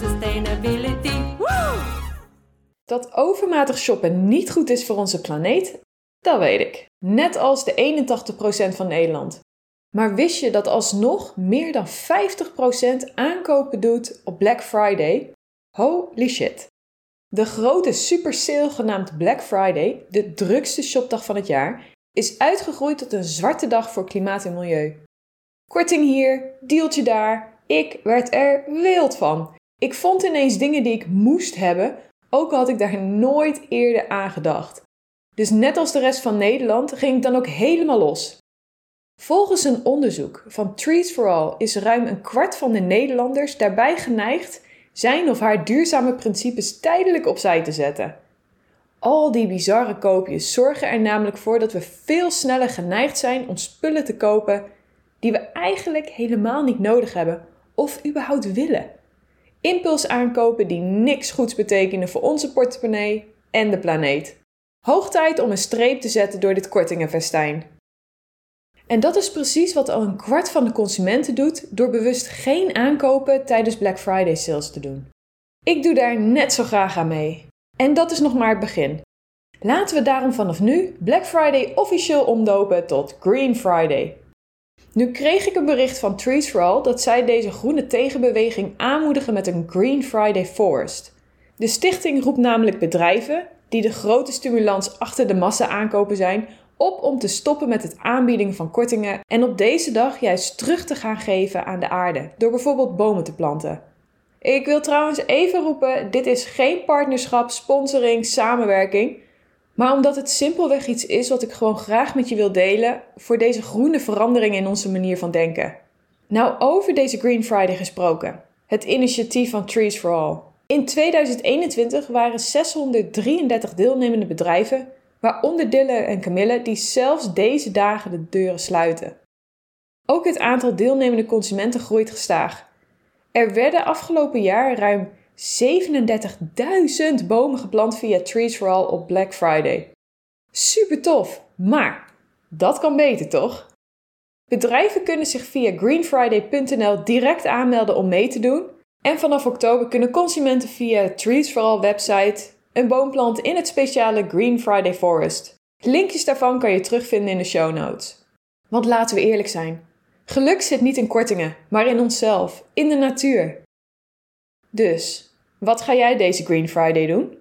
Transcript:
sustainability. Dat overmatig shoppen niet goed is voor onze planeet, dat weet ik. Net als de 81% van Nederland. Maar wist je dat alsnog meer dan 50% aankopen doet op Black Friday? Holy shit. De grote super sale genaamd Black Friday, de drukste shopdag van het jaar, is uitgegroeid tot een zwarte dag voor klimaat en milieu. Korting hier, deeltje daar. Ik werd er wild van. Ik vond ineens dingen die ik moest hebben, ook al had ik daar nooit eerder aan gedacht. Dus net als de rest van Nederland ging ik dan ook helemaal los. Volgens een onderzoek van Trees for All is ruim een kwart van de Nederlanders daarbij geneigd zijn of haar duurzame principes tijdelijk opzij te zetten. Al die bizarre koopjes zorgen er namelijk voor dat we veel sneller geneigd zijn om spullen te kopen die we eigenlijk helemaal niet nodig hebben of überhaupt willen. Impuls aankopen die niks goeds betekenen voor onze portemonnee en de planeet. Hoog tijd om een streep te zetten door dit kortingenfestijn. En dat is precies wat al een kwart van de consumenten doet door bewust geen aankopen tijdens Black Friday sales te doen. Ik doe daar net zo graag aan mee. En dat is nog maar het begin. Laten we daarom vanaf nu Black Friday officieel omdopen tot Green Friday. Nu kreeg ik een bericht van Trees for All dat zij deze groene tegenbeweging aanmoedigen met een Green Friday Forest. De stichting roept namelijk bedrijven, die de grote stimulans achter de massa aankopen zijn, op om te stoppen met het aanbieden van kortingen en op deze dag juist terug te gaan geven aan de aarde door bijvoorbeeld bomen te planten. Ik wil trouwens even roepen: dit is geen partnerschap, sponsoring, samenwerking. Maar omdat het simpelweg iets is wat ik gewoon graag met je wil delen voor deze groene verandering in onze manier van denken. Nou, over deze Green Friday gesproken. Het initiatief van Trees for All. In 2021 waren 633 deelnemende bedrijven, waaronder Dille en Camille, die zelfs deze dagen de deuren sluiten. Ook het aantal deelnemende consumenten groeit gestaag. Er werden afgelopen jaar ruim 37.000 bomen geplant via Trees for All op Black Friday. Super tof, maar dat kan beter toch? Bedrijven kunnen zich via greenfriday.nl direct aanmelden om mee te doen. En vanaf oktober kunnen consumenten via Trees for All website een boom planten in het speciale Green Friday Forest. Linkjes daarvan kan je terugvinden in de show notes. Want laten we eerlijk zijn: geluk zit niet in kortingen, maar in onszelf, in de natuur. Dus, wat ga jij deze Green Friday doen?